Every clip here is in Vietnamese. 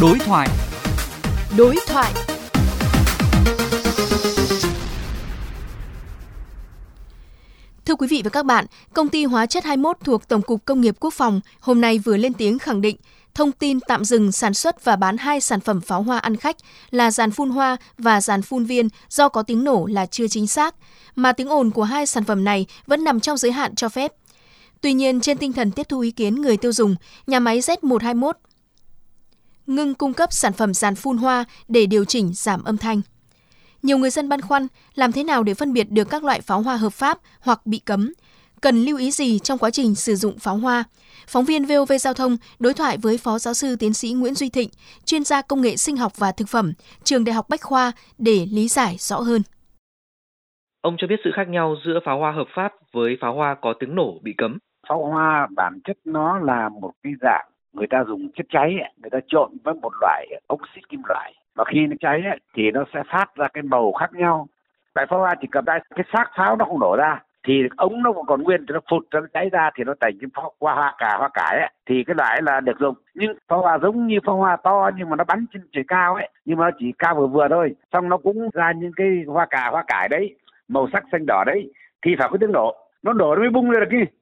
Đối thoại. Đối thoại. Thưa quý vị và các bạn, công ty hóa chất 21 thuộc Tổng cục Công nghiệp Quốc phòng hôm nay vừa lên tiếng khẳng định thông tin tạm dừng sản xuất và bán hai sản phẩm pháo hoa ăn khách là dàn phun hoa và dàn phun viên do có tiếng nổ là chưa chính xác, mà tiếng ồn của hai sản phẩm này vẫn nằm trong giới hạn cho phép. Tuy nhiên, trên tinh thần tiếp thu ý kiến người tiêu dùng, nhà máy Z121 ngưng cung cấp sản phẩm dàn phun hoa để điều chỉnh giảm âm thanh. Nhiều người dân băn khoăn làm thế nào để phân biệt được các loại pháo hoa hợp pháp hoặc bị cấm, cần lưu ý gì trong quá trình sử dụng pháo hoa. Phóng viên VOV Giao thông đối thoại với Phó Giáo sư Tiến sĩ Nguyễn Duy Thịnh, chuyên gia công nghệ sinh học và thực phẩm, trường Đại học Bách Khoa để lý giải rõ hơn. Ông cho biết sự khác nhau giữa pháo hoa hợp pháp với pháo hoa có tiếng nổ bị cấm. Pháo hoa bản chất nó là một cái dạng người ta dùng chất cháy người ta trộn với một loại oxit kim loại. Và khi nó cháy thì nó sẽ phát ra cái màu khác nhau. Tại pháo hoa chỉ cầm tay, cái xác pháo nó không nổ ra. Thì ống nó còn nguyên, thì nó phụt, nó cháy ra thì nó thành cái pháo hoa hoa cả hoa cải ấy. thì cái loại là được dùng. Nhưng pháo hoa giống như pháo hoa to, nhưng mà nó bắn trên trời cao ấy. Nhưng mà nó chỉ cao vừa vừa thôi. Xong nó cũng ra những cái hoa cà, hoa cải đấy, màu sắc xanh đỏ đấy. Thì phải có tiếng nổ, nó nổ nó mới bung lên được kia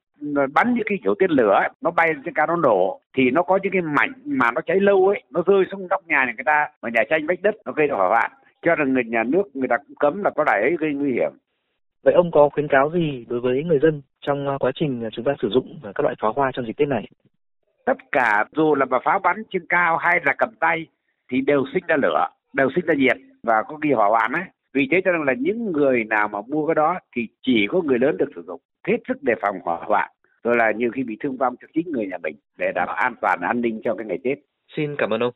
bắn những cái kiểu tên lửa nó bay trên cao nó nổ thì nó có những cái mảnh mà nó cháy lâu ấy nó rơi xuống nóc nhà người ta mà nhà tranh vách đất nó gây ra hỏa hoạn cho rằng người nhà nước người ta cũng cấm là có loại ấy gây nguy hiểm Vậy ông có khuyến cáo gì đối với người dân trong quá trình chúng ta sử dụng các loại pháo hoa trong dịp Tết này? Tất cả dù là mà pháo bắn trên cao hay là cầm tay thì đều sinh ra lửa, đều sinh ra nhiệt và có ghi hỏa hoạn ấy. Vì thế cho nên là những người nào mà mua cái đó thì chỉ có người lớn được sử dụng, hết sức đề phòng hỏa hoạn rồi là nhiều khi bị thương vong cho chính người nhà mình để đảm bảo an toàn an ninh cho cái ngày Tết. Xin cảm ơn ông.